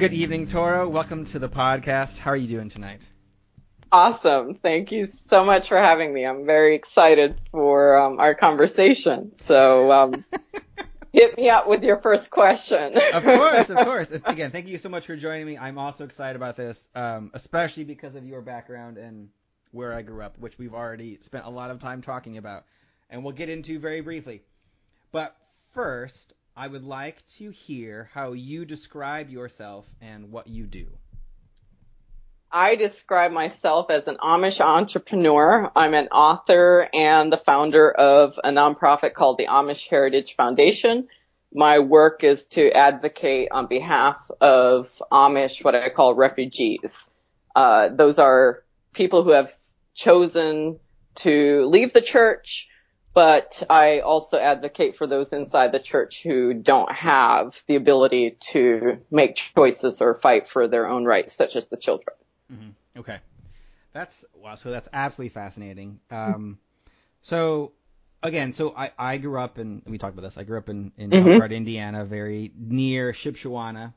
Good evening, Torah. Welcome to the podcast. How are you doing tonight? Awesome. Thank you so much for having me. I'm very excited for um, our conversation. So, um, hit me up with your first question. of course, of course. Again, thank you so much for joining me. I'm also excited about this, um, especially because of your background and where I grew up, which we've already spent a lot of time talking about, and we'll get into very briefly. But first, I would like to hear how you describe yourself and what you do. I describe myself as an Amish entrepreneur. I'm an author and the founder of a nonprofit called the Amish Heritage Foundation. My work is to advocate on behalf of Amish, what I call refugees. Uh, those are people who have chosen to leave the church, but I also advocate for those inside the church who don't have the ability to make choices or fight for their own rights, such as the children. Mm-hmm. Okay, that's wow. So that's absolutely fascinating. Um, so again, so I, I grew up in we talked about this. I grew up in in Mhm. Elkhart, Indiana, very near Shipshewana,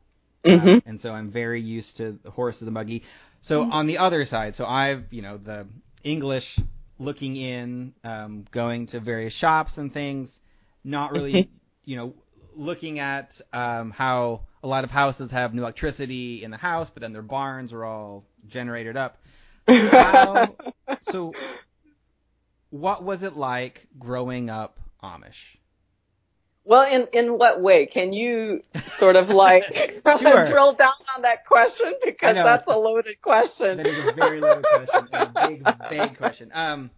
Mhm. uh, and so I'm very used to the horses and buggy. So on the other side, so I've you know the English looking in, um, going to various shops and things, not really you know looking at um, how a lot of houses have new electricity in the house, but then their barns are all generated up. How, so, what was it like growing up Amish? Well, in in what way can you sort of like Sure. drill down on that question because that's a loaded question. That is a very loaded question, and a big, vague question. Um,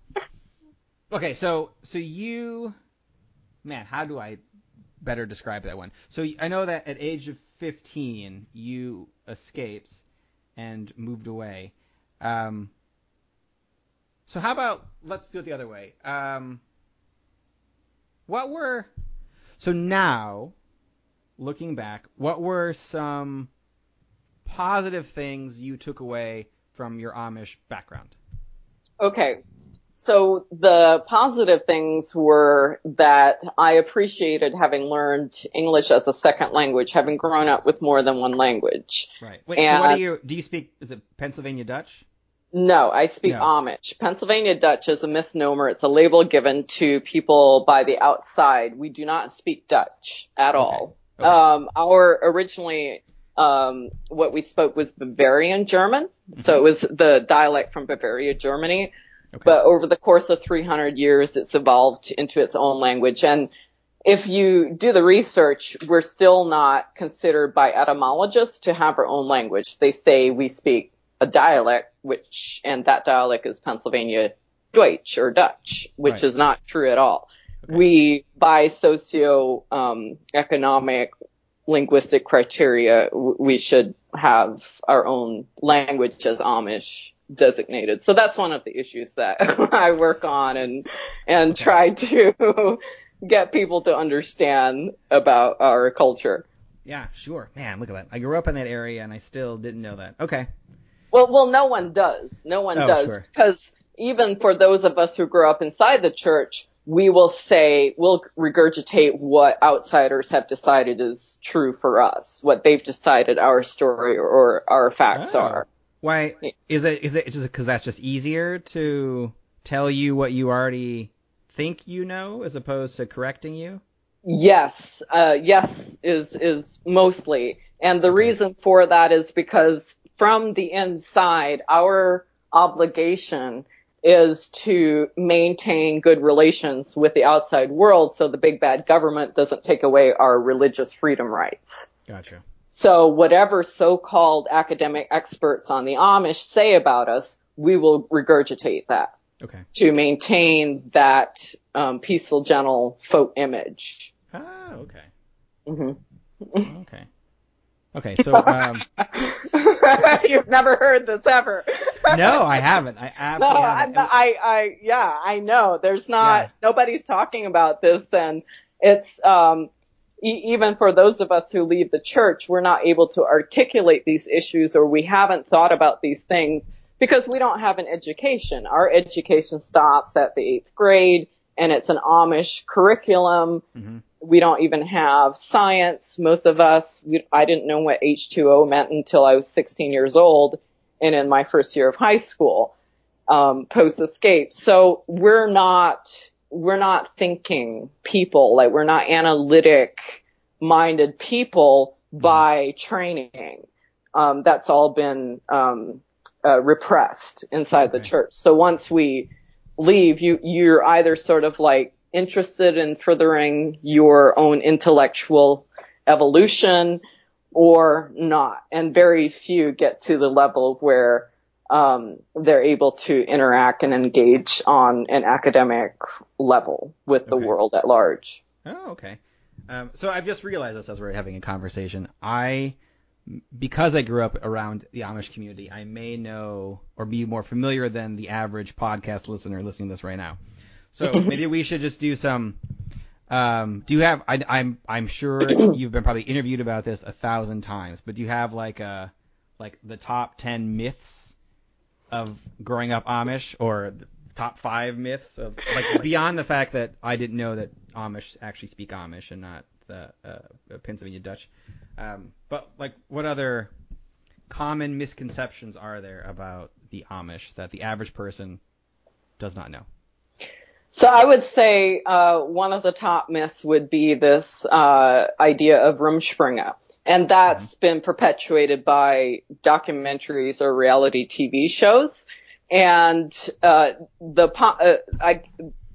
okay, so so you, man, how do I better describe that one? So I know that at age of 15 you escaped and moved away. Um, so how about let's do it the other way. Um, what were so now, looking back, what were some positive things you took away from your Amish background? Okay. So the positive things were that I appreciated having learned English as a second language, having grown up with more than one language. Right. Wait. so what do you do? You speak? Is it Pennsylvania Dutch? No, I speak No. Amish. Pennsylvania Dutch is a misnomer. It's a label given to people by the outside. We do not speak Dutch at all. Okay. Um, our originally, um, what we spoke was Bavarian German. So it was the dialect from Bavaria, Germany. Okay. But over the course of 300 years, it's evolved into its own language. And if you do the research, we're still not considered by etymologists to have our own language. They say we speak a dialect, which, and that dialect is Pennsylvania Deutsch or Dutch, which Right. is not true at all. Okay. We, by socio, um, economic, linguistic criteria, we should have our own language as Amish designated. So that's one of the issues that I work on and, and Okay. try to get people to understand about our culture. yeah, sure. Man, look at that. I grew up in that area and I still didn't know that. Okay. Well, well, no one does. No one Oh, does sure. because even for those of us who grew up inside the church, we will say we'll regurgitate what outsiders have decided is true for us, what they've decided our story or our facts Oh. are. Why is it? Is it just because that's just easier to tell you what you already think you know as opposed to correcting you? Yes, uh, yes is is mostly, and the reason for that is because from the inside, our obligation is to maintain good relations with the outside world, so the big bad government doesn't take away our religious freedom rights. Gotcha. So whatever so-called academic experts on the Amish say about us, we will regurgitate that. Okay. to maintain that um, peaceful, gentle folk image. Ah, okay. hmm Okay. Okay. So um, You've never heard this ever. no, I haven't. I absolutely I, haven't. I, I, yeah, I know. There's not, Yeah. nobody's talking about this, and it's, um, e- even for those of us who leave the church, we're not able to articulate these issues, or we haven't thought about these things because we don't have an education. Our education stops at the eighth grade, and it's an Amish curriculum. Mhm. We don't even have science. Most of us, we, I didn't know what H2O meant until I was 16 years old and in my first year of high school, um, post escape. So we're not, we're not thinking people, like we're not analytic minded people by training. Um, that's all been, um, uh, repressed inside the church. So once we leave, you, you're either sort of like interested in furthering your own intellectual evolution or not. And very few get to the level where um, they're able to interact and engage on an academic level with the Okay. world at large. Oh, okay. Um, so I've just realized this as we're having a conversation. I, because I grew up around the Amish community, I may know or be more familiar than the average podcast listener listening to this right now. So maybe we should just do some. Um, do you have? I, I'm I'm sure you've been probably interviewed about this a thousand times, but do you have like a like the top ten myths of growing up Amish or the top five myths of like beyond the fact that I didn't know that Amish actually speak Amish and not the uh, Pennsylvania Dutch. Um, but like what other common misconceptions are there about the Amish that the average person does not know? So I would say uh, one of the top myths would be this uh, idea of Rumspringa. And that's been perpetuated by documentaries or reality TV shows. And uh, the pop, uh, I,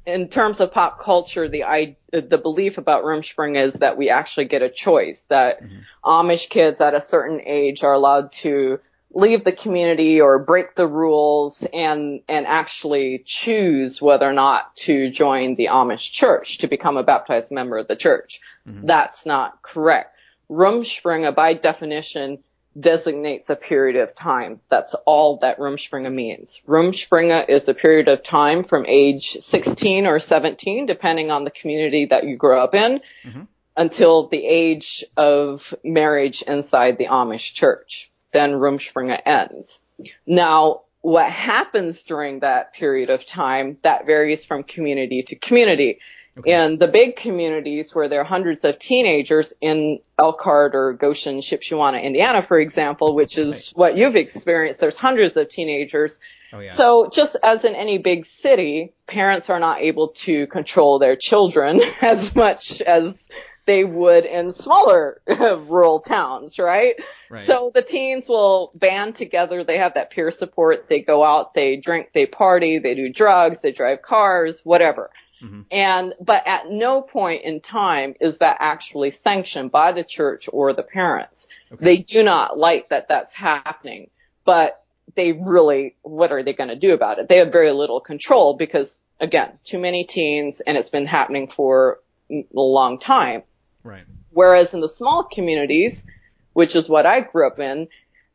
in terms of pop culture, the I, the belief about Rumspringa is that we actually get a choice. That Amish kids at a certain age are allowed to leave the community or break the rules and and actually choose whether or not to join the Amish church to become a baptized member of the church. Mm-hmm. That's not correct. Rumspringa by definition designates a period of time. That's all that Rumspringa means. Rumspringa is a period of time from age 16 or 17 depending on the community that you grow up in mm-hmm. until the age of marriage inside the Amish church. Then Rumspringa ends. Now, what happens during that period of time, that varies from community to community. In the big communities where there are hundreds of teenagers in Elkhart or Goshen, Shipshewana, Indiana, for example, which is what you've experienced, there's hundreds of teenagers. Oh yeah. So just as in any big city, parents are not able to control their children as much as they would in smaller rural towns, right? Right. So the teens will band together. They have that peer support. They go out, they drink, they party, they do drugs, they drive cars, whatever. Mhm. And, but at no point in time is that actually sanctioned by the church or the parents. Okay. They do not like that that's happening, but they really, what are they going to do about it? They have very little control because again, too many teens and it's been happening for a long time. Right. Whereas in the small communities, which is what I grew up in,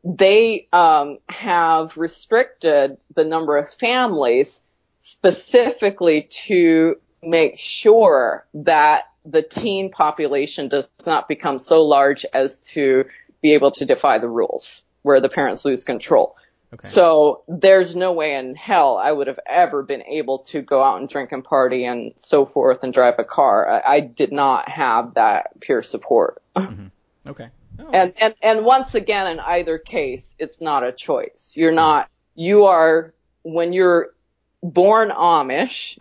they um, have restricted the number of families specifically to make sure that the teen population does not become so large as to be able to defy the rules where the parents lose control. Okay. So there's no way in hell I would have ever been able to go out and drink and party and so forth and drive a car. I, I did not have that peer support. Mm-hmm. okay. Oh, And, and, and once again, in either case, it's not a choice. You're mm-hmm. not, you are, when you're born Amish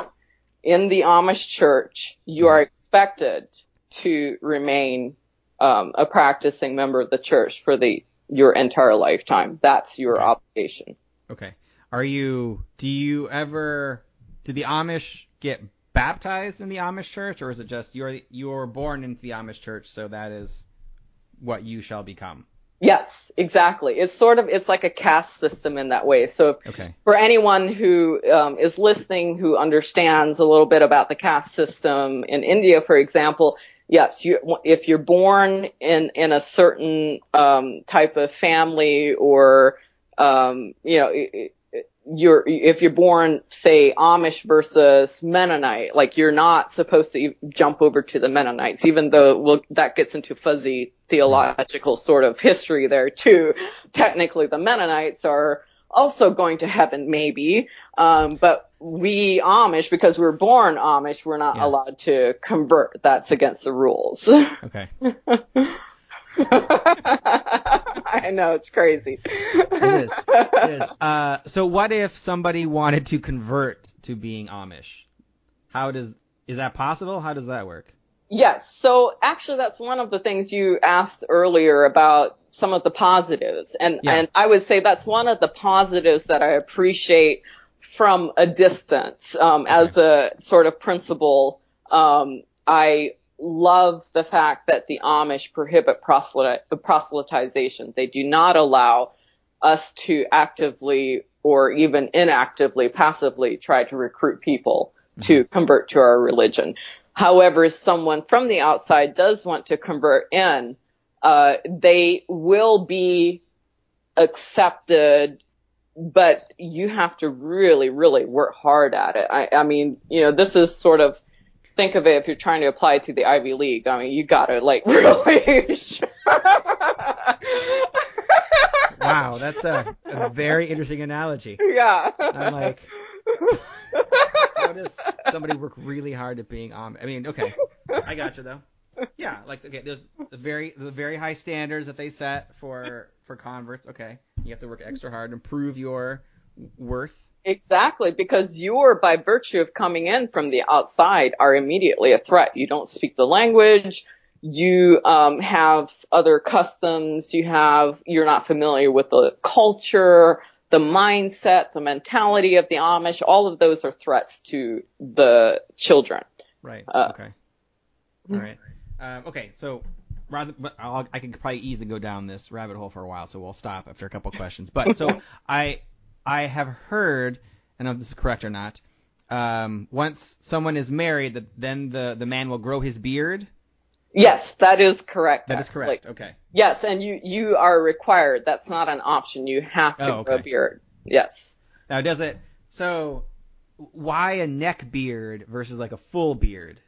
in the Amish church, you mm-hmm. are expected to remain, um, a practicing member of the church for the, your entire lifetime. That's your Okay. obligation. Okay. Are you? Do you ever? Do the Amish get baptized in the Amish church, or is it just you're you're born into the Amish church, so that is what you shall become? Yes, exactly. It's sort of it's like a caste system in that way. So Okay. for anyone who um, is listening who understands a little bit about the caste system in India, for example, yes, you, if you're born in in a certain um, type of family or um, you know. you're if you're born say Amish versus Mennonite, like you're not supposed to jump over to the Mennonites, even though well that gets into fuzzy theological sort of history there too. Technically, the Mennonites are also going to heaven, maybe, um, but we Amish, because we're born Amish, we're not Yeah. allowed to convert. That's against the rules. Okay. I know it's crazy. It is. It is. Uh, so what if somebody wanted to convert to being Amish? How does is that possible? How does that work? Yes. So actually that's one of the things you asked earlier about some of the positives. And, Yeah. and I would say that's one of the positives that I appreciate from a distance, um, as a sort of principle. Um, I love the fact that the Amish prohibit proselyte, proselytization. They do not allow us to actively or even inactively, passively try to recruit people to convert to our religion. However, if someone from the outside does want to convert in, uh, they will be accepted, but you have to really, really work hard at it. I, I mean, you know, this is sort of, think of it if you're trying to apply to the Ivy League. I mean, you gotta like really. Wow, that's a, a very interesting analogy. yeah. I'm like, how does somebody work really hard at being Amish? I mean, okay, I got you though. Yeah, like okay, there's the very the very high standards that they set for for converts. Okay, you have to work extra hard and prove your worth. Exactly, because you're, by virtue of coming in from the outside, are immediately a threat. You don't speak the language. You um, have other customs. You have you're not familiar with the culture, the mindset, the mentality of the Amish. All of those are threats to the children. Right. Uh, okay. All right. Um, okay. So rather, but I'll, I could probably easily go down this rabbit hole for a while, so we'll stop after a couple questions. But so I I have heard, I don't know if this is correct or not. Um, once someone is married, that then the the man will grow his beard. Yes, that is correct. That is actually. correct. Okay. Yes, and you you are required. That's not an option. You have to Oh, grow a beard. Yes. Now does it? So why a neck beard versus like a full beard?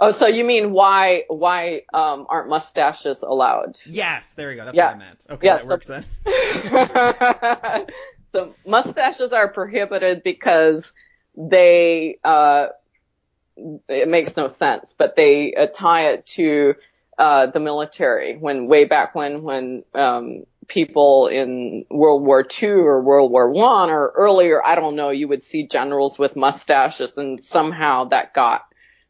Oh, so you mean why why um, aren't mustaches allowed? Yes, there we go. That's what I meant. Okay, Yes, that so- works then. so mustaches are prohibited because they uh, it makes no sense, but they uh, tie it to uh, the military. When way back when when um, people in World War II or World War One or earlier, I don't know, you would see generals with mustaches, and somehow that got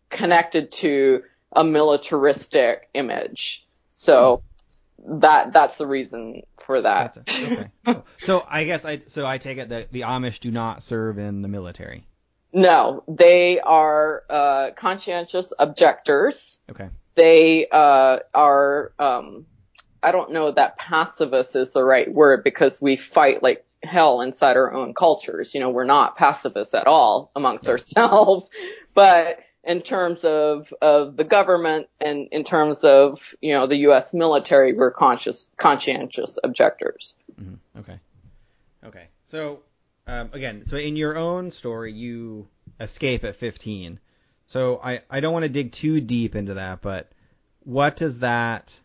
connected to a militaristic image. So that that's the reason for that. It. Okay. So I guess I so I take it that the Amish do not serve in the military. No, they are uh, conscientious objectors. Okay. They uh, are. Um, I don't know that pacifist is the right word because we fight like hell inside our own cultures. You know, we're not pacifists at all amongst ourselves, but in terms of of the government and in terms of you know the U.S. military, we're conscious conscientious objectors. hmm Okay. Okay. So um, again, so in your own story, you escape at 15. So I I don't want to dig too deep into that, but what does that?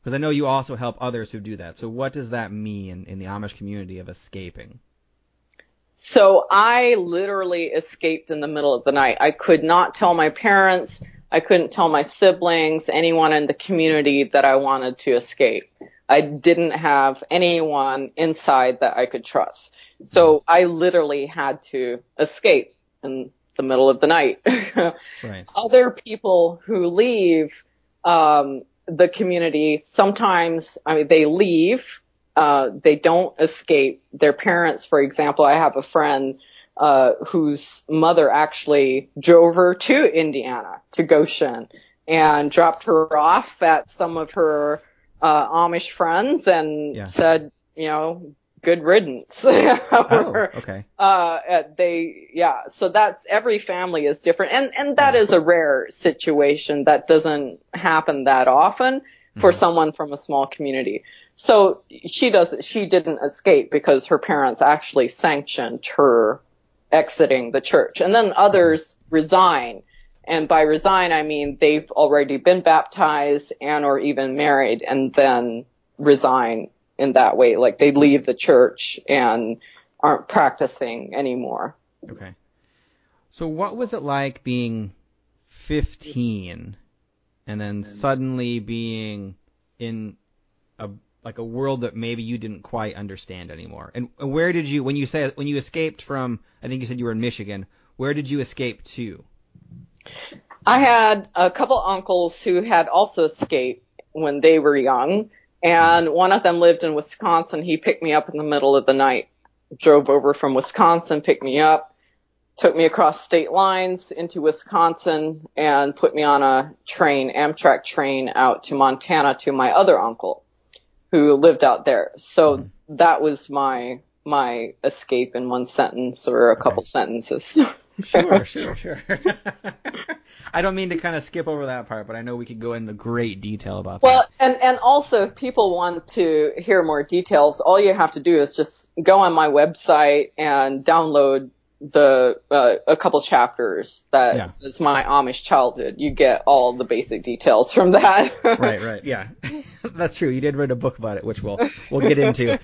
Because I know you also help others who do that. So what does that mean in the Amish community of escaping? So I literally escaped in the middle of the night. I could not tell my parents. I couldn't tell my siblings, anyone in the community that I wanted to escape. I didn't have anyone inside that I could trust. So I literally had to escape in the middle of the night. Right. Other people who leave, um, the community, sometimes, I mean, they leave, uh, they don't escape. Their parents, for example, I have a friend, uh, whose mother actually drove her to Indiana, to Goshen, and dropped her off at some of her, uh, Amish friends and Yeah. said, you know, good riddance. Oh, okay. uh, uh, they, yeah, so that's, every family is different. And, and that is a rare situation that doesn't happen that often for Mhm. someone from a small community. So she does, she didn't escape because her parents actually sanctioned her exiting the church. And then others resign. And by resign, I mean they've already been baptized and or even married and then resign in that way. Like they leave the church and aren't practicing anymore. Okay. So what was it like being 15 and then suddenly being in a like a world that maybe you didn't quite understand anymore? And where did you when you say when you escaped from I think you said you were in Michigan, where did you escape to? I had a couple uncles who had also escaped when they were young, and one of them lived in Wisconsin. He picked me up in the middle of the night, drove over from Wisconsin, picked me up, took me across state lines into Wisconsin, and put me on a train, Amtrak train, out to Montana to my other uncle, who lived out there. So hmm. that was my my escape in one sentence or a couple sentences. Sure, sure, sure. I don't mean to kind of skip over that part, but I know we could go into great detail about Well, that. and and also if people want to hear more details, all you have to do is just go on my website and download the uh, a couple chapters that Yeah. is my Amish childhood. You get all the basic details from that. right, right, yeah, that's true. You did write a book about it, which we'll we'll get into.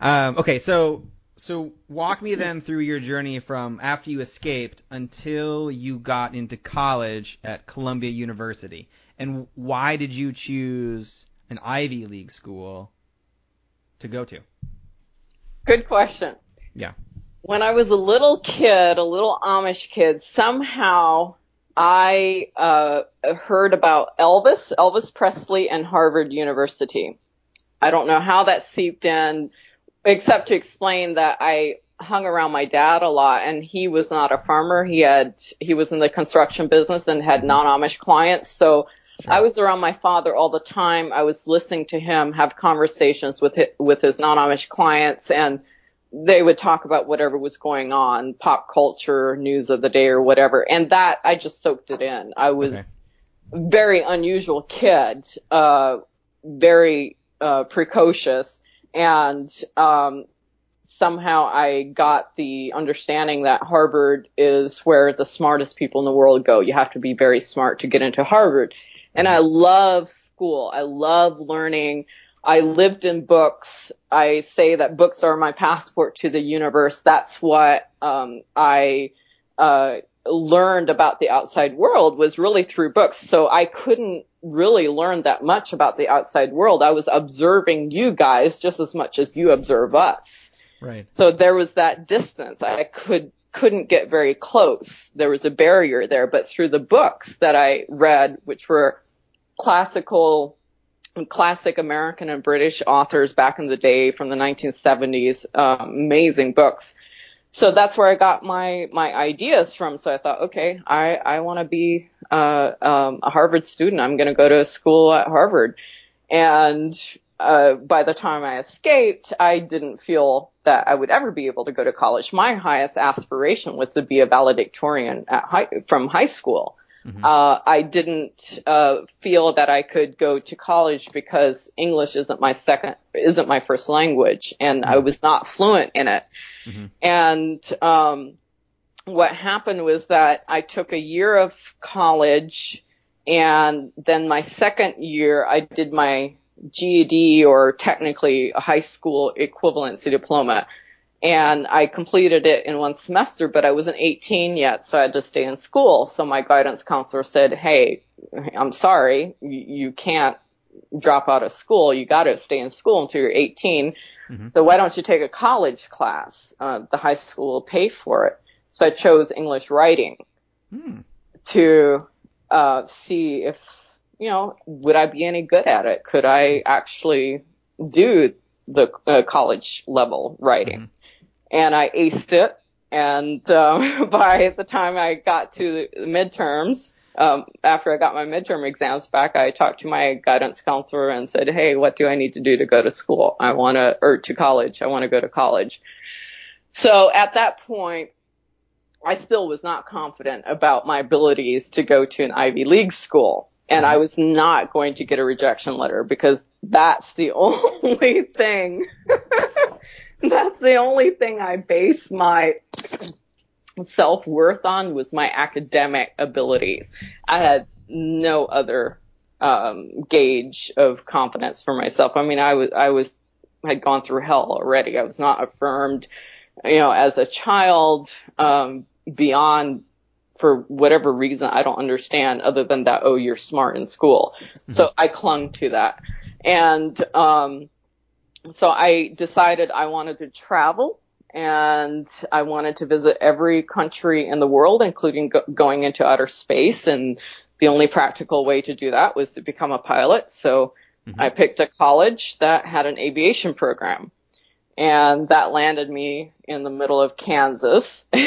Um, okay, so so walk me then through your journey from after you escaped until you got into college at Columbia University, and why did you choose an Ivy League school to go to? Good question. Yeah. When I was a little kid, a little Amish kid, somehow I uh, heard about Elvis, Elvis Presley, and Harvard University. I don't know how that seeped in, except to explain that I hung around my dad a lot, and he was not a farmer. He had he was in the construction business and had non-Amish clients, so. I was around my father all the time. I was listening to him have conversations with his, with his non-Amish clients and they would talk about whatever was going on, pop culture, news of the day or whatever. And that, I just soaked it in. I was a very unusual kid, uh, very, uh, precocious and, um, somehow I got the understanding that Harvard is where the smartest people in the world go. You have to be very smart to get into Harvard. And I love school. I love learning. I lived in books. I say that books are my passport to the universe. That's what um, I uh, learned about the outside world was really through books. So I couldn't really learn that much about the outside world. I was observing you guys just as much as you observe us. Right. So there was that distance. I could couldn't get very close. There was a barrier there, but through the books that I read, which were classical classic American and British authors back in the day from the 1970s, um, amazing books. So that's where I got my my ideas from. So I thought, okay, I I want to be uh, um, a Harvard student. I'm going to go to a school at Harvard. And uh, by the time I escaped, I didn't feel that I would ever be able to go to college. My highest aspiration was to be a valedictorian at high, from high school. Mhm. Uh, I didn't uh, feel that I could go to college because English isn't my second, isn't my first language, and I was not fluent in it. Mhm. And um, what happened was that I took a year of college, and then my second year I did my GED or technically a high school equivalency diploma. And I completed it in one semester, but I wasn't 18 yet, so I had to stay in school. So my guidance counselor said, Hey, I'm sorry, you, you can't drop out of school. You got to stay in school until you're 18. Mhm. So why don't you take a college class? Uh, the high school will pay for it. So I chose English writing Hmm. to uh, see if you know would I be any good at it? Could I actually do the uh, college level writing? And I aced it. And um, by the time I got to the midterms, um, after I got my midterm exams back, I talked to my guidance counselor and said, "Hey, what do I need to do to go to school? I want to, or to college. I want to go to college." So at that point, I still was not confident about my abilities to go to an Ivy League school. And I was not going to get a rejection letter because that's the only thing, that's the only thing I base my self-worth on was my academic abilities. I had no other, um, gauge of confidence for myself. I mean, I was, I was, had gone through hell already. I was not affirmed, you know, as a child, um, beyond for whatever reason I don't understand other than that, oh, you're smart in school. Mm-hmm. So I clung to that. And, um, so I decided I wanted to travel and I wanted to visit every country in the world, including go- going into outer space. And the only practical way to do that was to become a pilot. So mm-hmm. I picked a college that had an aviation program and that landed me in the middle of Kansas. I'm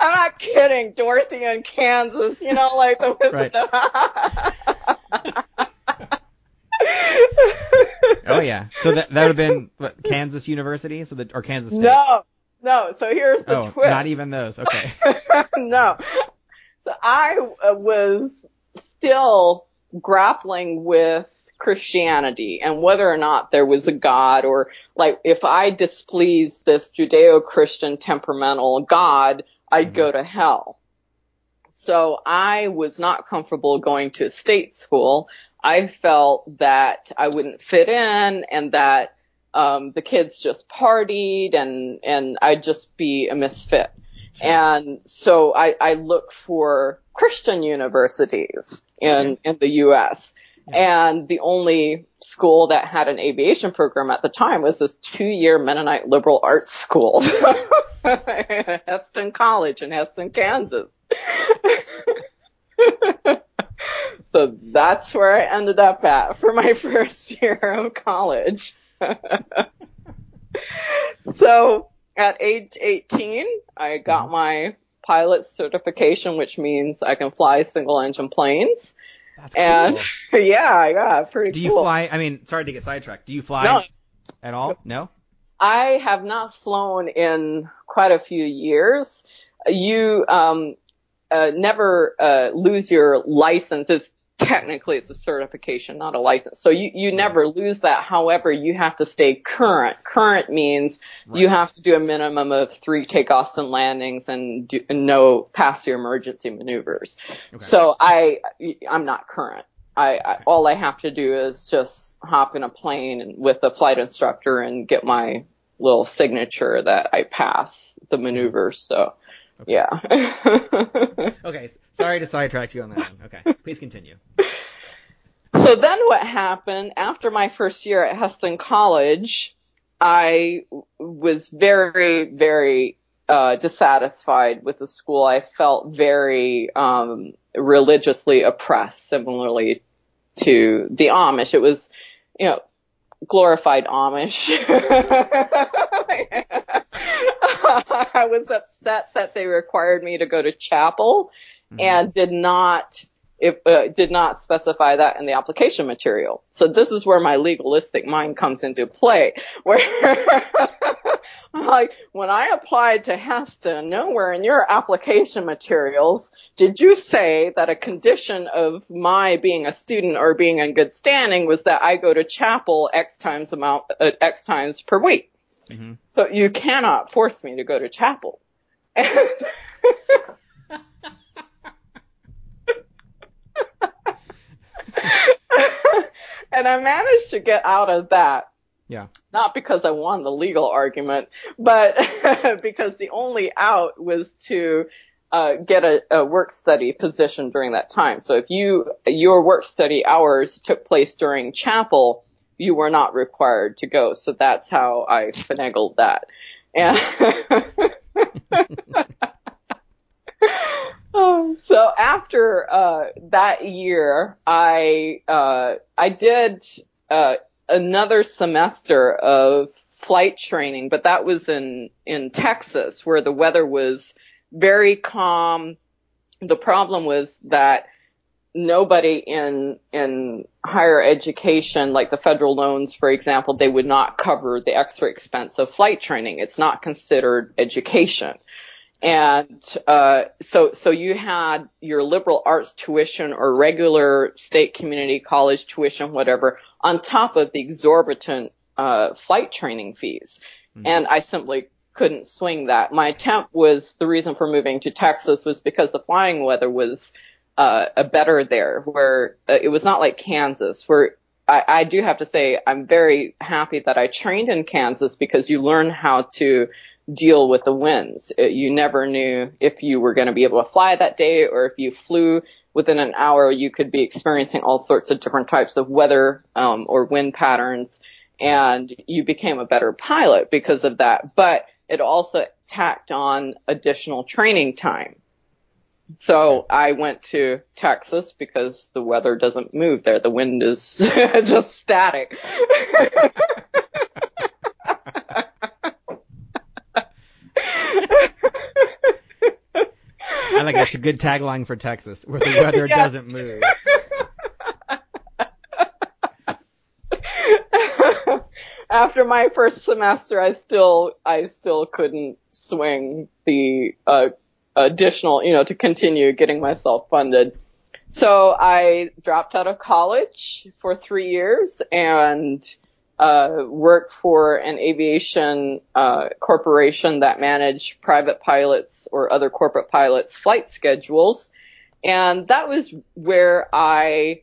not kidding, Dorothy in Kansas, you know, like the Wizard right. oh yeah, so that that would have been what, Kansas University, so that or Kansas State. No, no. So here's the oh, twist. Not even those. Okay. no. So I uh, was still grappling with Christianity and whether or not there was a God or like if I displeased this Judeo-Christian temperamental God, I'd mm-hmm. go to hell. So I was not comfortable going to a state school. I felt that I wouldn't fit in and that um, the kids just partied and and I'd just be a misfit. And so I, I look for Christian universities in in the U.S. And the only school that had an aviation program at the time was this two-year Mennonite liberal arts school, Hesston College in Hesston, Kansas. so that's where I ended up at for my first year of college. so at age 18, I got my pilot certification, which means I can fly single engine planes. That's and cool. yeah, yeah, pretty cool. Do cool. you fly? I mean, sorry to get sidetracked. Do you fly no. at all? No. I have not flown in quite a few years. You um, uh, never uh, lose your license. It's technically it's a certification, not a license. So you, you never lose that. However, you have to stay current. Current means right. you have to do a minimum of three takeoffs and landings and, do, and no pass your emergency maneuvers. Okay. So I, I'm not current. I, I, all I have to do is just hop in a plane with a flight instructor and get my little signature that I pass the maneuvers. So Okay. Yeah. okay. Sorry to sidetrack you on that one. Okay. Please continue. So then what happened after my first year at Hesston College, I was very, very uh, dissatisfied with the school. I felt very um, religiously oppressed, similarly to the Amish. It was, you know, glorified Amish. I was upset that they required me to go to chapel mm-hmm. and did not it uh, did not specify that in the application material. So this is where my legalistic mind comes into play, where like when I applied to Hesston, nowhere in your application materials did you say that a condition of my being a student or being in good standing was that I go to chapel X times amount uh, X times per week. Mm-hmm. So you cannot force me to go to chapel. And and I managed to get out of that. Yeah. Not because I won the legal argument, but because the only out was to uh, get a, a, work study position during that time. So if you your work study hours took place during chapel, you were not required to go. So that's how I finagled that. And um, so after uh, that year, I uh, I did uh, another semester of flight training, but that was in in Texas, where the weather was very calm, The problem was that nobody in in higher education, like the federal loans, for example, they would not cover the extra expense of flight training. It's not considered education. And uh, so, so you had your liberal arts tuition or regular state community college tuition, whatever, on top of the exorbitant uh, flight training fees. Mm-hmm. And I simply couldn't swing that. My attempt was the reason for moving to Texas was because the flying weather was uh, a better there, where uh, it was not like Kansas, where I, I do have to say I'm very happy that I trained in Kansas because you learn how to deal with the winds. It, you never knew if you were going to be able to fly that day or if you flew within an hour, you could be experiencing all sorts of different types of weather um, or wind patterns, and you became a better pilot because of that. But it also tacked on additional training time. So I went to Texas because the weather doesn't move there. The wind is just static. I think that's a good tagline for Texas, where the weather yes. doesn't move. After my first semester, I still I still couldn't swing the uh, additional, you know, to continue getting myself funded. So I dropped out of college for three years and uh, worked for an aviation uh, corporation that managed private pilots or other corporate pilots' flight schedules, and that was where I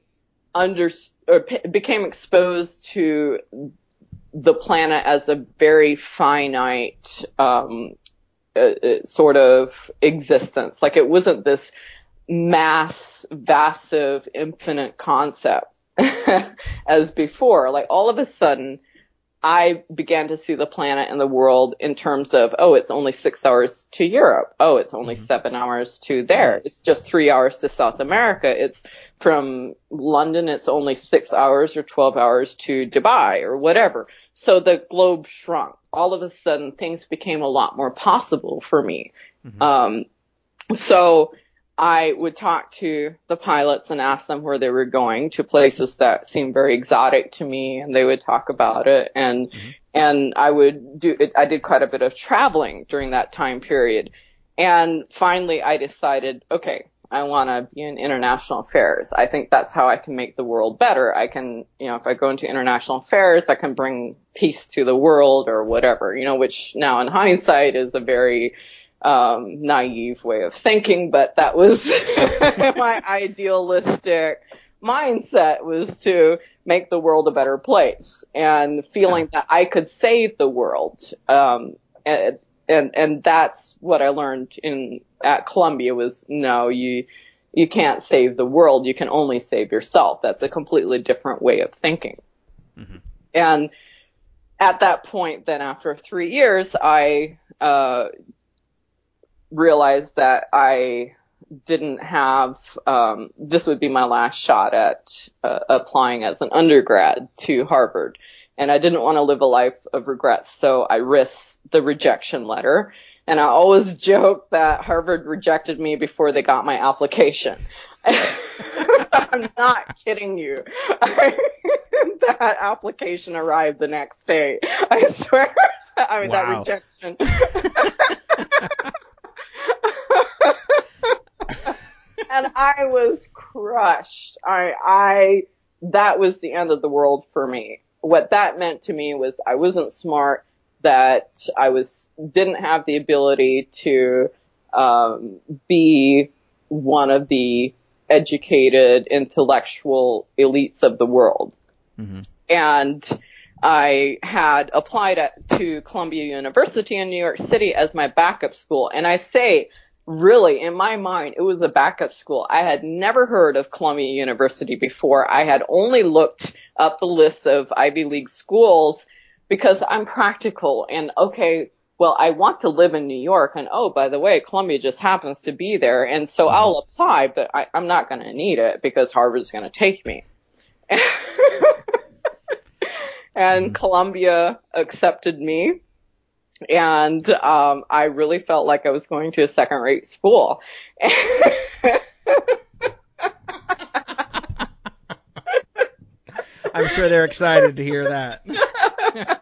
under or p- became exposed to the planet as a very finite um, uh, uh sort of existence. Like it wasn't this mass, vassive, infinite concept as before. Like all of a sudden, I began to see the planet and the world in terms of, oh, it's only six hours to Europe. Oh, it's only mm-hmm. seven hours to there. It's just three hours to South America. It's from London, it's only six hours or 12 hours to Dubai or whatever. So the globe shrunk. All of a sudden, things became a lot more possible for me. Mm-hmm. Um, so I would talk to the pilots and ask them where they were going to places that seemed very exotic to me and they would talk about it and mm-hmm. and I would do I did quite a bit of traveling during that time period. And finally I decided, okay, I want to be in international affairs. I think that's how I can make the world better. I can, you know, if I go into international affairs, I can bring peace to the world or whatever, you know, which now in hindsight is a very um, naive way of thinking, but that was my idealistic mindset was to make the world a better place and feeling that I could save the world. Um, and, and that's what I learned in, at Columbia was no, you, you can't save the world. You can only save yourself. That's a completely different way of thinking. Mm-hmm. And at that point, then after three years, I, uh, realized that I didn't have um, this would be my last shot at uh, applying as an undergrad to Harvard, and I didn't want to live a life of regrets, so I risked the rejection letter. And I always joke that Harvard rejected me before they got my application. I'm not kidding you. that application arrived the next day. I swear. I mean, wow. that rejection. and I was crushed. I, I, that was the end of the world for me. What that meant to me was I wasn't smart, that I was, didn't have the ability to, um, be one of the educated intellectual elites of the world. Mm-hmm. And I had applied at, to Columbia University in New York City as my backup school. And I say really, in my mind, it was a backup school. I had never heard of Columbia University before. I had only looked up the list of Ivy League schools because I'm practical and okay, well, I want to live in New York and oh, by the way, Columbia just happens to be there and so mm-hmm. I'll apply, but I, am not going to need it because Harvard's going to take me. and mm-hmm. Columbia accepted me and um, I really felt like I was going to a second rate school. I'm sure they're excited to hear that.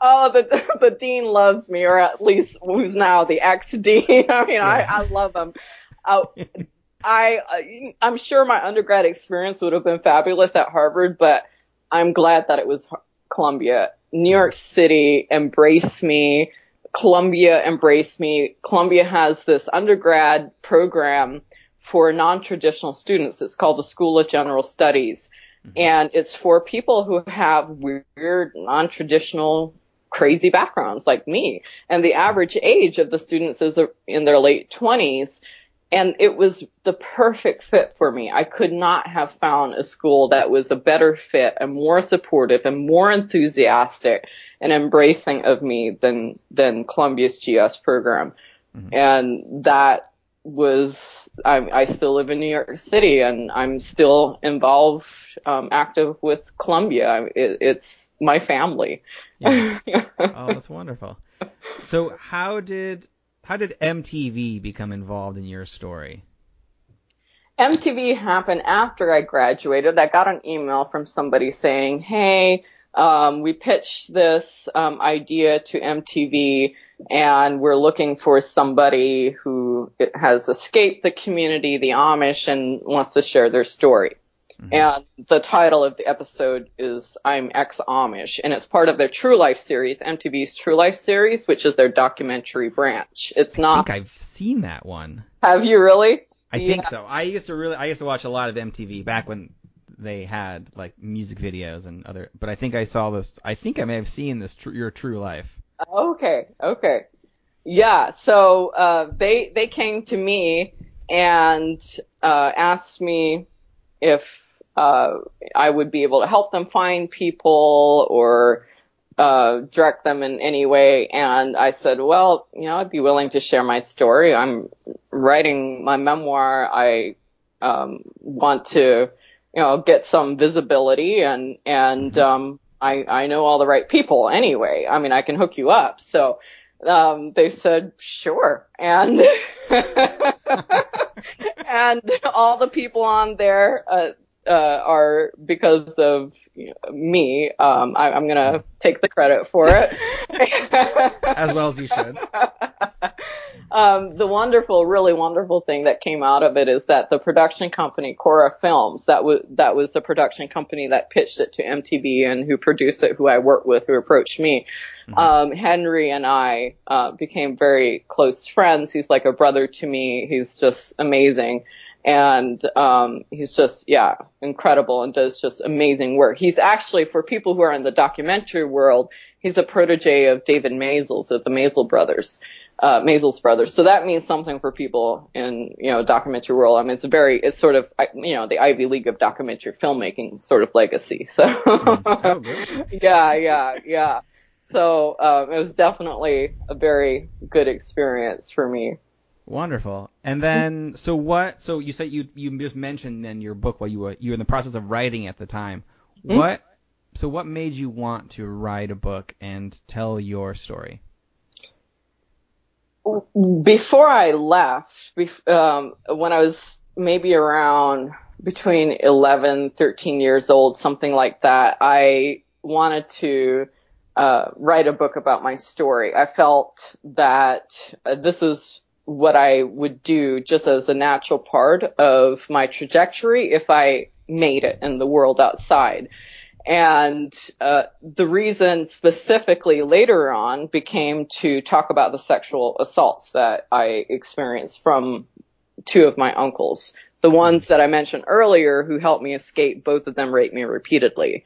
oh, the the dean loves me, or at least who's now the ex dean. I mean, yeah. I, I love him. Uh, I uh, I'm sure my undergrad experience would have been fabulous at Harvard, but I'm glad that it was Columbia New York City embraced me. Columbia embraced me. Columbia has this undergrad program for non-traditional students. It's called the School of General Studies. Mm-hmm. And it's for people who have weird, non-traditional, crazy backgrounds like me. And the average age of the students is in their late 20s. And it was the perfect fit for me. I could not have found a school that was a better fit and more supportive and more enthusiastic and embracing of me than, than Columbia's GS program. Mm-hmm. And that was, I, I still live in New York City and I'm still involved, um, active with Columbia. It, it's my family. Yeah. oh, that's wonderful. So how did how did MTV become involved in your story? MTV happened after I graduated. I got an email from somebody saying, "Hey, um, we pitched this um, idea to MTV, and we're looking for somebody who has escaped the community, the Amish, and wants to share their story." Mm-hmm. And the title of the episode is I'm Ex Amish, and it's part of their True Life series, MTV's True Life series, which is their documentary branch. It's not. I think I've seen that one. Have you really? I yeah. think so. I used to really, I used to watch a lot of MTV back when they had like music videos and other. But I think I saw this. I think I may have seen this. Tr- Your True Life. Okay. Okay. Yeah. So uh, they they came to me and uh, asked me if uh, I would be able to help them find people or uh, direct them in any way. And I said, well, you know, I'd be willing to share my story. I'm writing my memoir. I um, want to, you know, get some visibility and and um, I I know all the right people anyway. I mean, I can hook you up. So um, they said sure, and and all the people on there. Uh, uh, are because of me. Um, I, am gonna take the credit for it. as well as you should. Um, the wonderful, really wonderful thing that came out of it is that the production company Cora Films, that was that was the production company that pitched it to MTV and who produced it, who I worked with, who approached me. Mm-hmm. Um, Henry and I uh, became very close friends. He's like a brother to me. He's just amazing and um, he's just yeah incredible and does just amazing work. He's actually for people who are in the documentary world, he's a protege of David Maysles of the Maysles brothers, uh, Maysles brothers. So that means something for people in you know documentary world. I mean, it's a very it's sort of you know the Ivy League of documentary filmmaking sort of legacy. So oh, yeah, yeah, yeah. So um, it was definitely a very good experience for me. Wonderful. And then, so what? So you said you you just mentioned then your book while you were you were in the process of writing at the time. Mm-hmm. What? So what made you want to write a book and tell your story? Before I left, um, when I was maybe around between 11, 13 years old, something like that, I wanted to uh, write a book about my story. I felt that uh, this is what I would do just as a natural part of my trajectory if I made it in the world outside. And uh, the reason specifically later on became to talk about the sexual assaults that I experienced from two of my uncles. The ones that I mentioned earlier who helped me escape, both of them raped me repeatedly.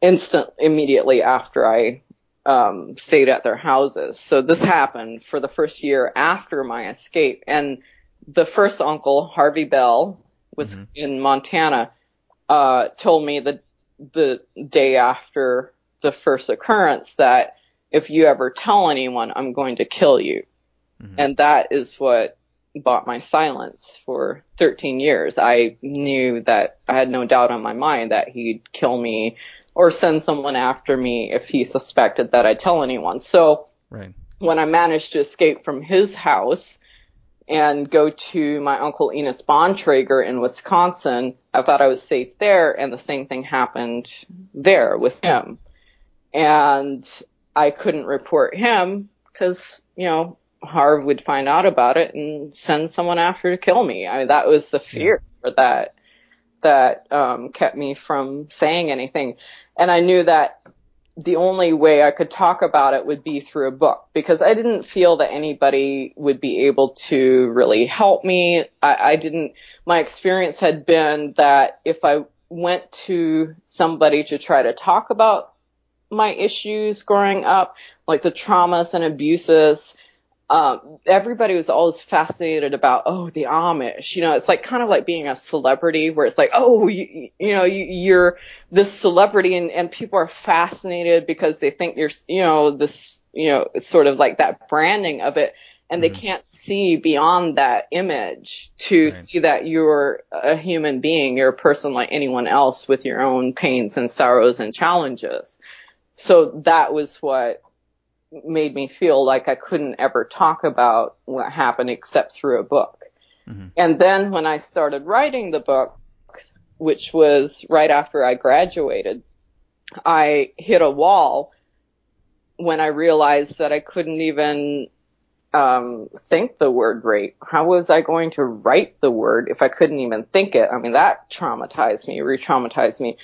Instant, immediately after I um, stayed at their houses. So this happened for the first year after my escape. And the first uncle, Harvey Bell, was mm-hmm. in Montana, uh, told me the, the day after the first occurrence that if you ever tell anyone, I'm going to kill you. Mm-hmm. And that is what bought my silence for 13 years. I knew that I had no doubt on my mind that he'd kill me or send someone after me if he suspected that I'd tell anyone. So right. when I managed to escape from his house and go to my uncle Enos Bontrager in Wisconsin. I thought I was safe there and the same thing happened there with him. And I couldn't report him because, you know, Harv would find out about it and send someone after to kill me. I mean, that was the fear yeah. that, that, um, kept me from saying anything. And I knew that the only way I could talk about it would be through a book because I didn't feel that anybody would be able to really help me. I, I didn't, my experience had been that if I went to somebody to try to talk about my issues growing up, like the traumas and abuses, um, everybody was always fascinated about, oh, the Amish. You know, it's like kind of like being a celebrity where it's like, oh, you, you know, you, you're this celebrity and, and people are fascinated because they think you're, you know, this, you know, it's sort of like that branding of it. And mm-hmm. they can't see beyond that image to right. see that you're a human being. You're a person like anyone else with your own pains and sorrows and challenges. So that was what made me feel like I couldn't ever talk about what happened except through a book. Mm-hmm. And then when I started writing the book, which was right after I graduated, I hit a wall when I realized that I couldn't even um, think the word rape. How was I going to write the word if I couldn't even think it? I mean, that traumatized me, re-traumatized me.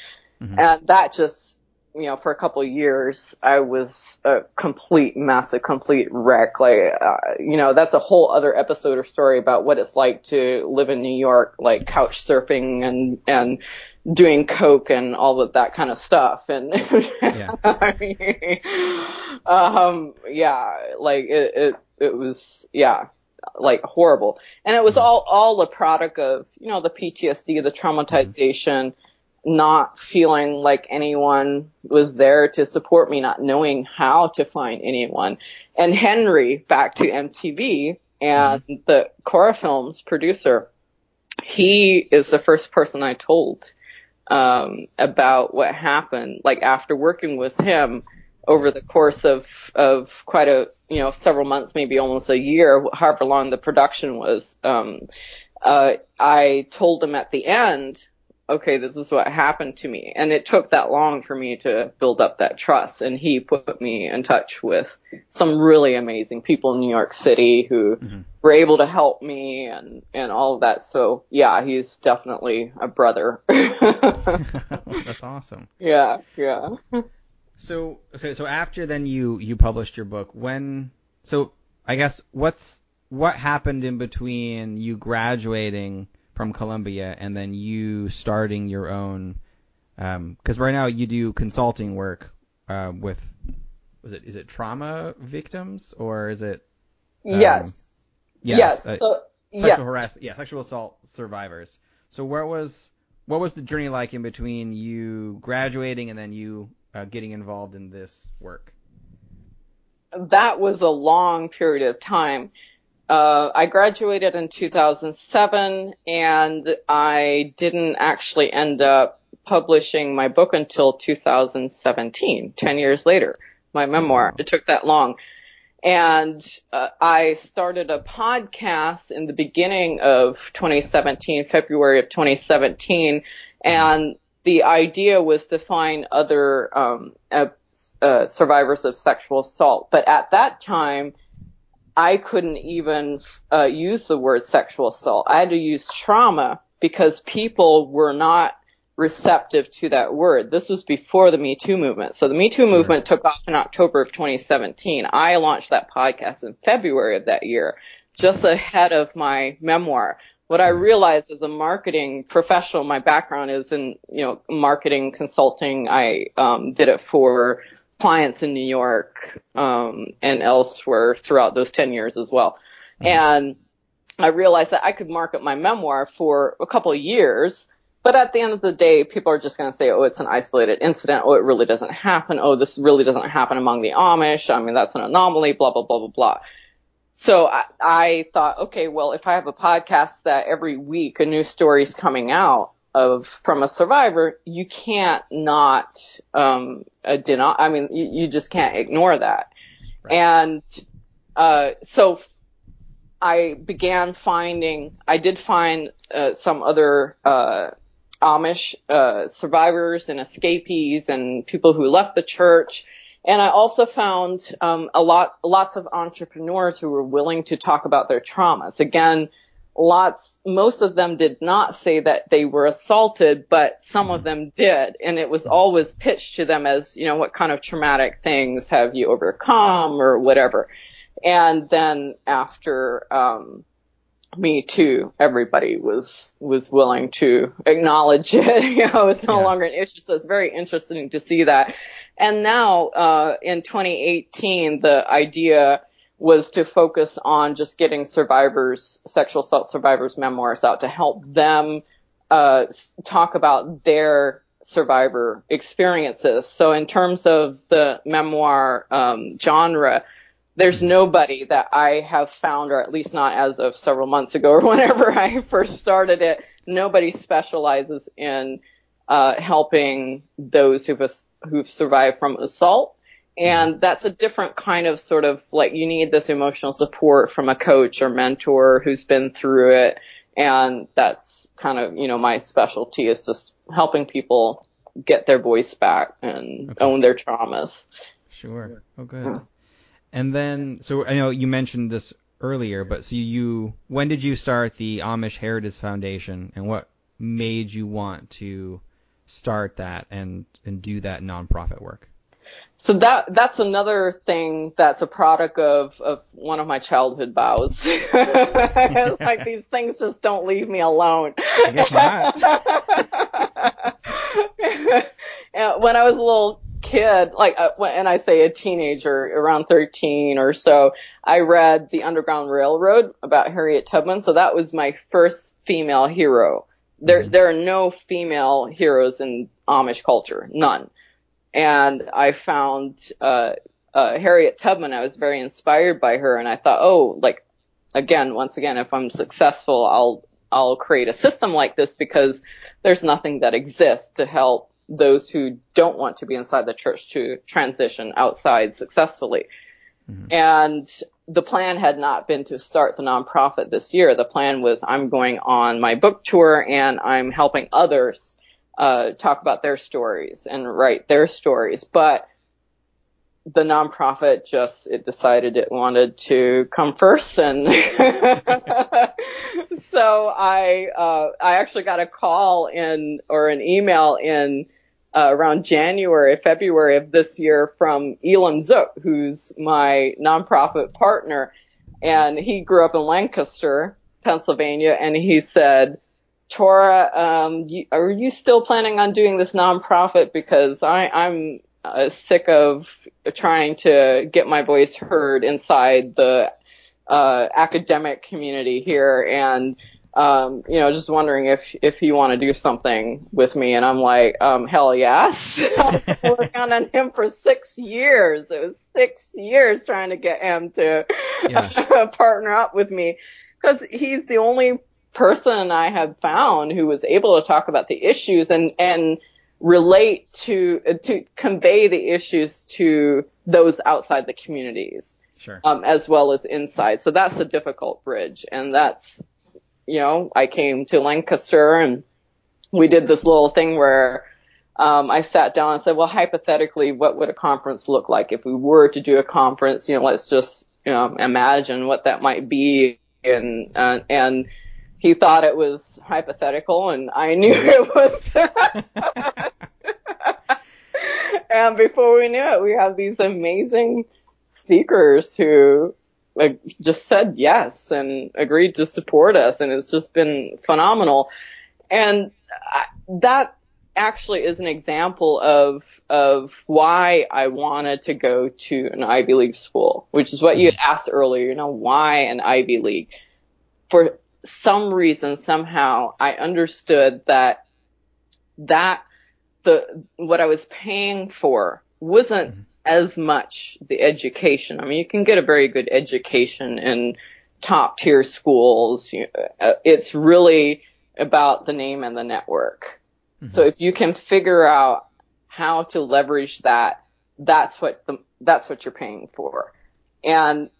Mm-hmm. And that just you know, for a couple of years, I was a complete mess, a complete wreck. Like, uh, you know, that's a whole other episode or story about what it's like to live in New York, like couch surfing and, and doing coke and all of that kind of stuff. And, yeah. I mean, um, yeah, like it, it, it was, yeah, like horrible. And it was all, all a product of, you know, the PTSD, the traumatization. Mm-hmm not feeling like anyone was there to support me, not knowing how to find anyone. And Henry, back to MTV and mm-hmm. the Cora Films producer, he is the first person I told um, about what happened. Like after working with him over the course of of quite a you know several months, maybe almost a year, however long the production was. Um, uh, I told him at the end okay, this is what happened to me. And it took that long for me to build up that trust. And he put me in touch with some really amazing people in New York City who mm-hmm. were able to help me and, and all of that. So yeah, he's definitely a brother. That's awesome. Yeah, yeah. So, so, so after then you, you published your book, when, so I guess what's, what happened in between you graduating from Columbia and then you starting your own because um, right now you do consulting work uh, with is it is it trauma victims or is it um, yes yes, yes. Uh, so, sexual yeah. harassment yeah sexual assault survivors so where was what was the journey like in between you graduating and then you uh, getting involved in this work that was a long period of time uh, I graduated in 2007 and I didn't actually end up publishing my book until 2017, 10 years later, my memoir. It took that long. And uh, I started a podcast in the beginning of 2017, February of 2017, and the idea was to find other um, uh, uh, survivors of sexual assault. But at that time, I couldn't even uh, use the word sexual assault. I had to use trauma because people were not receptive to that word. This was before the Me Too movement. So the Me Too movement took off in October of 2017. I launched that podcast in February of that year, just ahead of my memoir. What I realized as a marketing professional, my background is in, you know, marketing consulting. I um, did it for clients in New York um, and elsewhere throughout those 10 years as well. Mm-hmm. And I realized that I could market my memoir for a couple of years, but at the end of the day, people are just going to say, oh, it's an isolated incident. Oh, it really doesn't happen. Oh, this really doesn't happen among the Amish. I mean, that's an anomaly, blah, blah, blah, blah, blah. So I, I thought, okay, well, if I have a podcast that every week a new story is coming out, of from a survivor, you can't not um, uh, deny. I mean, you, you, just can't ignore that. Right. And uh, so I began finding, I did find uh, some other uh, Amish uh, survivors and escapees and people who left the church. And I also found um, a lot, lots of entrepreneurs who were willing to talk about their traumas. Again, lots, most of them did not say that they were assaulted, but some of them did. And it was always pitched to them as, you know, what kind of traumatic things have you overcome or whatever. And then after, um, me too, everybody was, was willing to acknowledge it. you know, it's no Yeah. longer an issue. So it's very interesting to see that. And now, uh, in 2018, the idea was to focus on just getting survivors, sexual assault survivors memoirs out to help them, uh, talk about their survivor experiences. So in terms of the memoir, um, genre, there's nobody that I have found, or at least not as of several months ago or whenever I first started it, nobody specializes in uh, helping those who've who've survived from assault. And that's a different kind of sort of like you need this emotional support from a coach or mentor who's been through it. And that's kind of, you know, my specialty is just helping people get their voice back and Okay. own their traumas. Sure. Oh, good. And then, so I know you mentioned this earlier, but so you, when did you start the Amish Heritage Foundation, and what made you want to start that and and do that nonprofit work? So that that's another thing that's a product of of one of my childhood vows. it's like these things just don't leave me alone. I guess not. And when I was a little kid, like, uh, when, and I say a teenager, around 13 or so, I read The Underground Railroad about Harriet Tubman. So that was my first female hero. There, there are no female heroes in Amish culture, none. And I found, uh, uh, Harriet Tubman, I was very inspired by her and I thought, oh, like, again, once again, if I'm successful, I'll, I'll create a system like this because there's nothing that exists to help those who don't want to be inside the church to transition outside successfully. And the plan had not been to start the nonprofit this year. The plan was I'm going on my book tour and I'm helping others uh, talk about their stories and write their stories. But the nonprofit just it decided it wanted to come first and so I uh I actually got a call in or an email in uh, around January, February of this year from Elam Zook, who's my nonprofit partner. And he grew up in Lancaster, Pennsylvania, and he said, Torah, um, you, are you still planning on doing this nonprofit? Because I, I'm uh, sick of trying to get my voice heard inside the uh, academic community here, and um, you know, just wondering if if you want to do something with me. And I'm like, um, hell yes. I've been working on him for six years. It was six years trying to get him to Yeah. partner up with me because he's the only person I have found who was able to talk about the issues and and relate to to convey the issues to those outside the communities Sure. um, as well as inside. So that's a difficult bridge, and that's you know I came to Lancaster and we did this little thing where um, I sat down and said, well, hypothetically, what would a conference look like if we were to do a conference? You know, let's just you know, imagine what that might be, and uh, and he thought it was hypothetical, and I knew it was. and before we knew it, we have these amazing speakers who like, just said yes and agreed to support us, and it's just been phenomenal. And I, that actually is an example of of why I wanted to go to an Ivy League school, which is what you had asked earlier. You know, why an Ivy League? For some reason, somehow, I understood that that the what I was paying for wasn't as much the education. I mean, you can get a very good education in top tier schools. Uh, It's really about the name and the network. So if you can figure out how to leverage that, that's what the, that's what you're paying for. And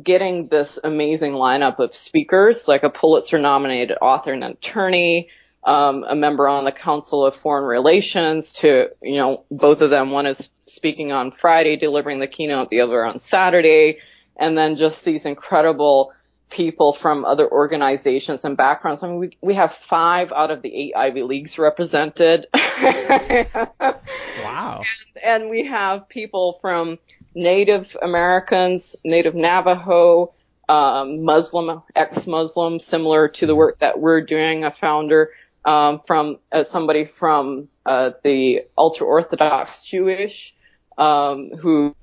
getting this amazing lineup of speakers, like a Pulitzer nominated author and attorney, um, a member on the Council of Foreign Relations to, you know, both of them. One is speaking on Friday, delivering the keynote, the other on Saturday. And then just these incredible people from other organizations and backgrounds. I mean, we, we have five out of the eight Ivy Leagues represented. wow. And, and we have people from Native Americans, Native Navajo, um, Muslim, ex-Muslim, similar to the work that we're doing, a founder um, from uh, somebody from uh, the ultra-Orthodox Jewish um, who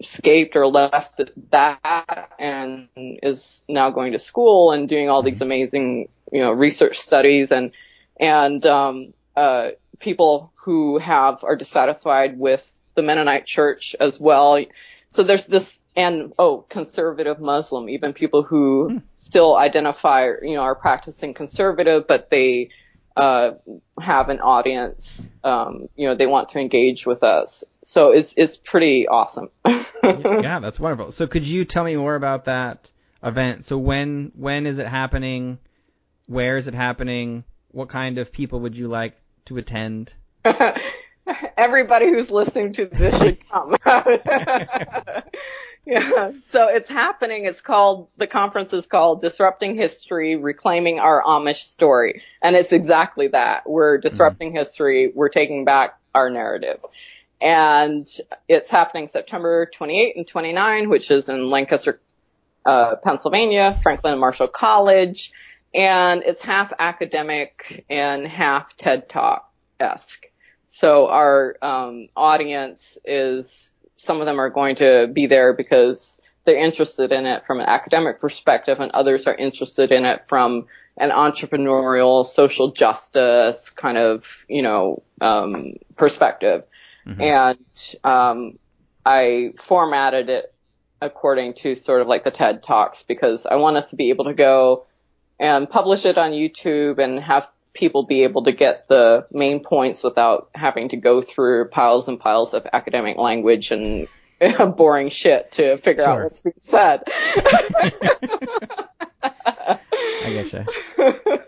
escaped or left that and is now going to school and doing all these amazing, you know, research studies and and um, uh, people who have are dissatisfied with the Mennonite Church as well. So there's this and oh, conservative Muslim, even people who hmm. still identify, you know, are practicing conservative, but they uh, have an audience. Um, you know, they want to engage with us. So it's it's pretty awesome. yeah, that's wonderful. So could you tell me more about that event? So when when is it happening? Where is it happening? What kind of people would you like to attend? Everybody who's listening to this should come. yeah. So it's happening. It's called, the conference is called Disrupting History, Reclaiming Our Amish Story. And it's exactly that. We're disrupting mm-hmm. history. We're taking back our narrative. And it's happening September 28 and 29, which is in Lancaster, uh, Pennsylvania, Franklin and Marshall College. And it's half academic and half TED Talk-esque. So our um, audience is some of them are going to be there because they're interested in it from an academic perspective and others are interested in it from an entrepreneurial social justice kind of you know um, perspective mm-hmm. and um, i formatted it according to sort of like the ted talks because i want us to be able to go and publish it on youtube and have people be able to get the main points without having to go through piles and piles of academic language and boring shit to figure sure. out what's being said. I getcha.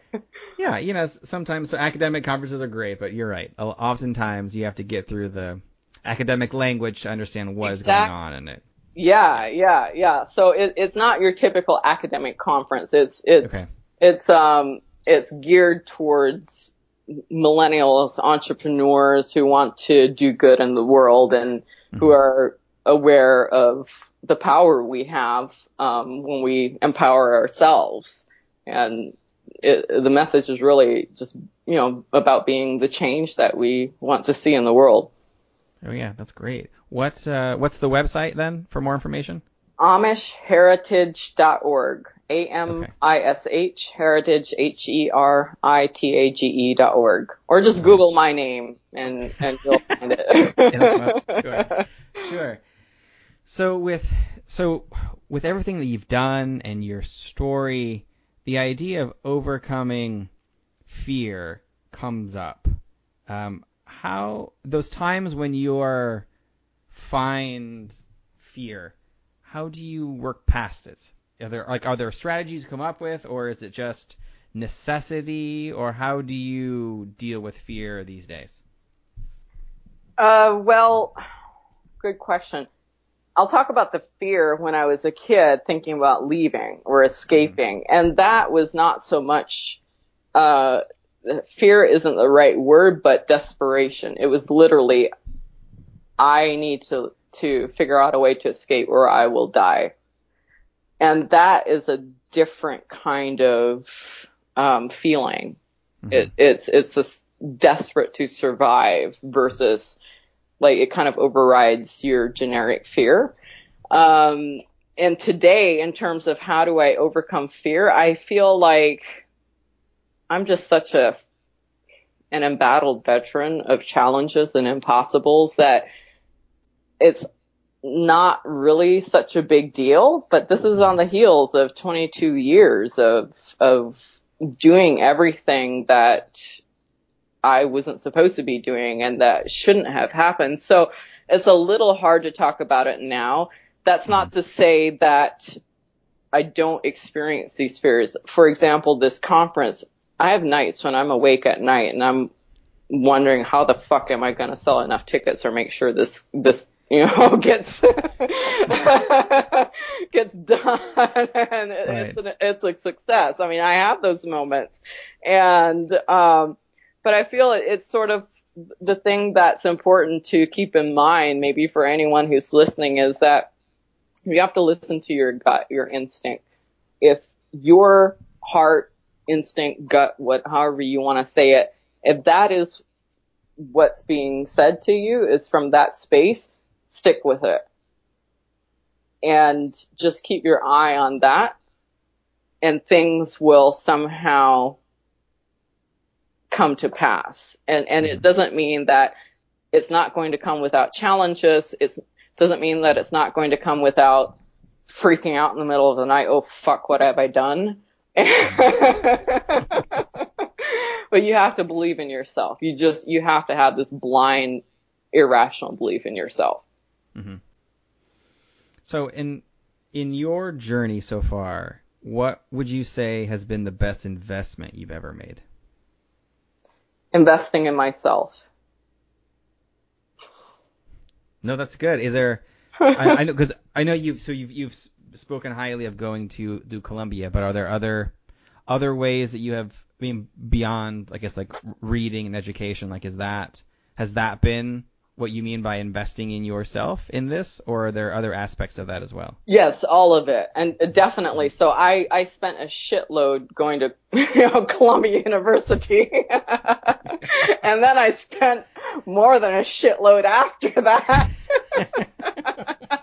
Yeah, you know, sometimes so academic conferences are great, but you're right. Oftentimes you have to get through the academic language to understand what exactly. is going on in it. Yeah, yeah, yeah. So it, it's not your typical academic conference. It's it's okay. it's um it's geared towards millennials, entrepreneurs who want to do good in the world and mm-hmm. who are aware of the power we have um, when we empower ourselves. And it, the message is really just, you know, about being the change that we want to see in the world. Oh yeah, that's great. What's uh, what's the website then for more information? AmishHeritage.org. A-M-I-S-H, heritage, H-E-R-I-T-A-G-E dot org. Or just Google my name and, and you'll find it. sure. Sure. So with, so with everything that you've done and your story, the idea of overcoming fear comes up. Um, how, those times when you're find fear, how do you work past it? Are there like are there strategies you come up with, or is it just necessity, or how do you deal with fear these days? Uh, well, good question. I'll talk about the fear when I was a kid thinking about leaving or escaping. Mm-hmm. And that was not so much, uh, fear isn't the right word, but desperation. It was literally, I need to, to figure out a way to escape or I will die. And that is a different kind of um, feeling. Mm-hmm. It, it's it's desperate to survive versus like it kind of overrides your generic fear. Um, and today, in terms of how do I overcome fear, I feel like I'm just such a an embattled veteran of challenges and impossibles that it's not really such a big deal, but this is on the heels of 22 years of, of doing everything that I wasn't supposed to be doing and that shouldn't have happened. So it's a little hard to talk about it now. That's not to say that I don't experience these fears. For example, this conference, I have nights when I'm awake at night and I'm wondering how the fuck am I going to sell enough tickets or make sure this, this, you know, gets, gets done and Right. it's, an, it's a success. I mean, I have those moments and, um, but I feel it, it's sort of the thing that's important to keep in mind, maybe for anyone who's listening is that you have to listen to your gut, your instinct. If your heart, instinct, gut, what, however you want to say it, if that is what's being said to you is from that space, stick with it. And just keep your eye on that and things will somehow come to pass. And, and it mm-hmm. doesn't mean that it's not going to come without challenges. It doesn't mean that it's not going to come without freaking out in the middle of the night. Oh fuck, what have I done? but you have to believe in yourself. You just, you have to have this blind, irrational belief in yourself. Mm-hmm. So in in your journey so far, what would you say has been the best investment you've ever made? Investing in myself. No, that's good. Is there? I, I know because I know you've so you've you've spoken highly of going to do Columbia, but are there other other ways that you have? I mean, beyond I guess like reading and education, like is that has that been what you mean by investing in yourself in this, or are there other aspects of that as well? Yes, all of it, and definitely. So I I spent a shitload going to you know Columbia University, and then I spent more than a shitload after that.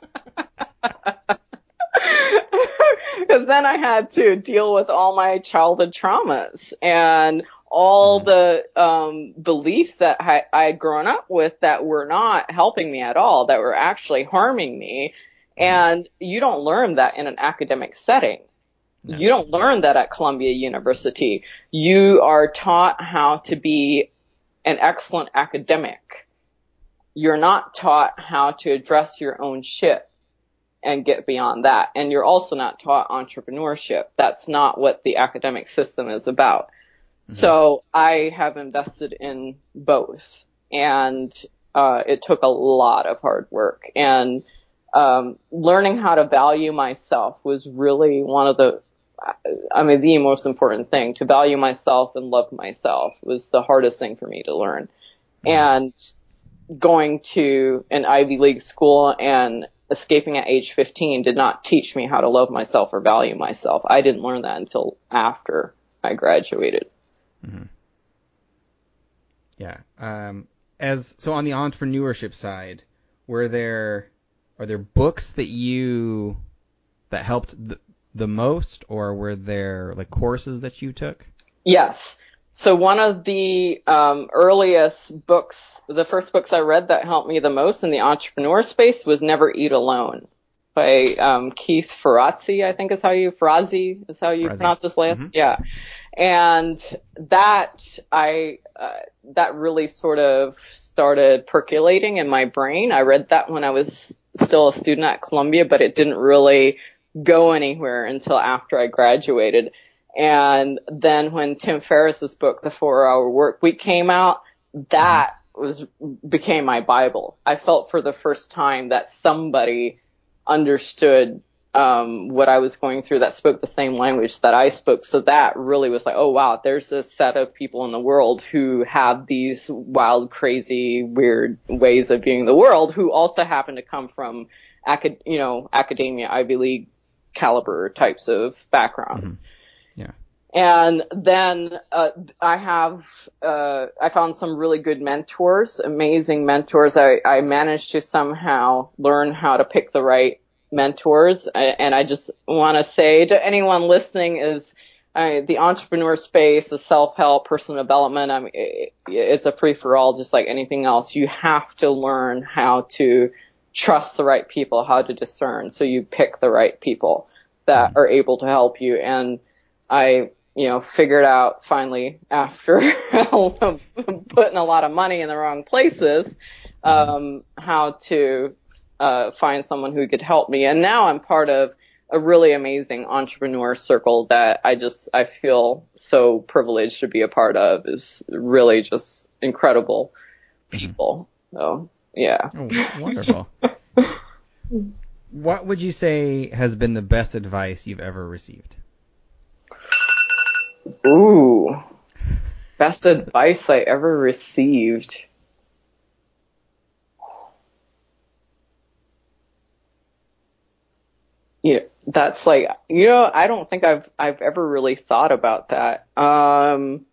Because then I had to deal with all my childhood traumas and all the um, beliefs that I, I had grown up with that were not helping me at all, that were actually harming me. And you don't learn that in an academic setting. No. You don't learn that at Columbia University. You are taught how to be an excellent academic. You're not taught how to address your own shit and get beyond that. And you're also not taught entrepreneurship. That's not what the academic system is about. So I have invested in both and, uh, it took a lot of hard work and, um, learning how to value myself was really one of the, I mean, the most important thing to value myself and love myself was the hardest thing for me to learn. And going to an Ivy League school and escaping at age 15 did not teach me how to love myself or value myself. I didn't learn that until after I graduated. Yeah. Um, as so on the entrepreneurship side, were there are there books that you that helped the, the most, or were there like courses that you took? Yes. So one of the um, earliest books, the first books I read that helped me the most in the entrepreneur space was Never Eat Alone by um, Keith Ferrazzi, I think is how you Ferrazzi is how you Ferrazzi. pronounce this last. Mhm. Yeah, and that I uh, that really sort of started percolating in my brain. I read that when I was still a student at Columbia, but it didn't really go anywhere until after I graduated. And then when Tim Ferriss's book, The Four Hour Work Week came out, that was, became my Bible. I felt for the first time that somebody understood, um, what I was going through that spoke the same language that I spoke. So that really was like, oh wow, there's a set of people in the world who have these wild, crazy, weird ways of viewing the world who also happen to come from acad, you know, academia, Ivy League caliber types of backgrounds. Yeah. And then uh, I have uh, I found some really good mentors, amazing mentors. I, I managed to somehow learn how to pick the right mentors, and I just want to say to anyone listening is. The entrepreneur space, the self-help, personal development, I mean, it, it's a free for all, just like anything else. You have to learn how to trust the right people, how to discern. So you pick the right people that are able to help you. And I, you know, figured out finally after putting a lot of money in the wrong places, um, how to, uh, find someone who could help me. And now I'm part of a really amazing entrepreneur circle that I just, I feel so privileged to be a part of is really just incredible people. So yeah. Oh, wonderful. what would you say has been the best advice you've ever received? Ooh. Best advice I ever received. Yeah, that's like you know I don't think I've I've ever really thought about that. Um,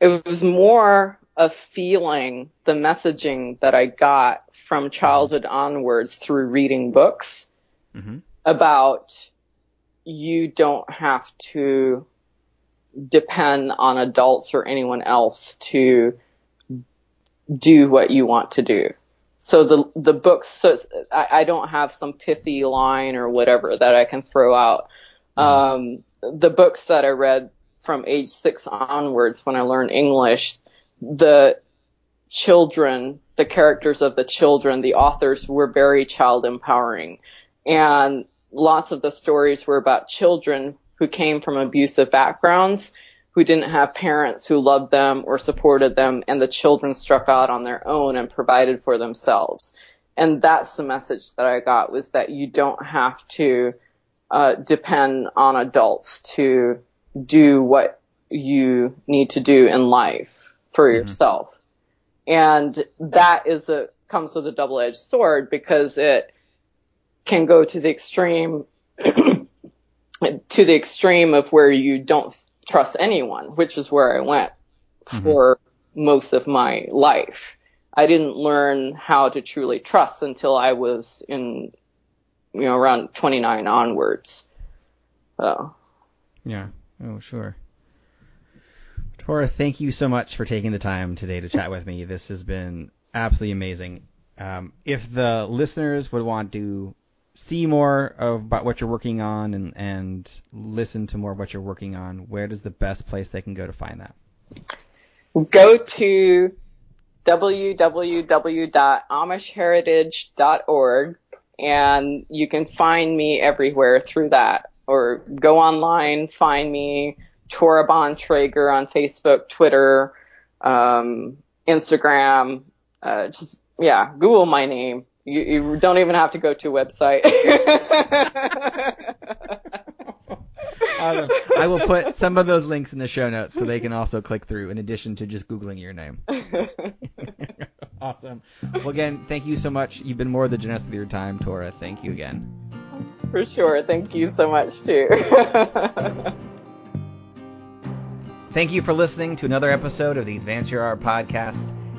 it was more a feeling, the messaging that I got from childhood onwards through reading books Mm-hmm. about you don't have to depend on adults or anyone else to do what you want to do. So the the books, so I, I don't have some pithy line or whatever that I can throw out. Um, the books that I read from age six onwards when I learned English, the children, the characters of the children, the authors were very child empowering. And lots of the stories were about children who came from abusive backgrounds, who didn't have parents who loved them or supported them, and the children struck out on their own and provided for themselves. And that's the message that I got was that you don't have to uh, depend on adults to do what you need to do in life for yourself. And that is a comes with a double-edged sword because it can go to the extreme to the extreme of where you don't trust anyone, which is where I went for most of my life. I didn't learn how to truly trust until I was in, you know, around 29 onwards. So, Yeah. Oh, sure. Torah, thank you so much for taking the time today to chat with me. This has been absolutely amazing. Um, if the listeners would want to see more of about what you're working on and, and listen to more of what you're working on, where does the best place they can go to find that? go to www.amishheritage.org and you can find me everywhere through that or go online, find me Torah Bontrager on Facebook, Twitter, um, Instagram, uh, just, yeah, Google my name. You, you don't even have to go to a website. Awesome. I will put some of those links in the show notes so they can also click through in addition to just Googling your name. awesome. Well, again, thank you so much. You've been more than generous with your time, Torah. Thank you again. For sure. Thank you so much too. Thank you for listening to another episode of the Advance Your Art podcast.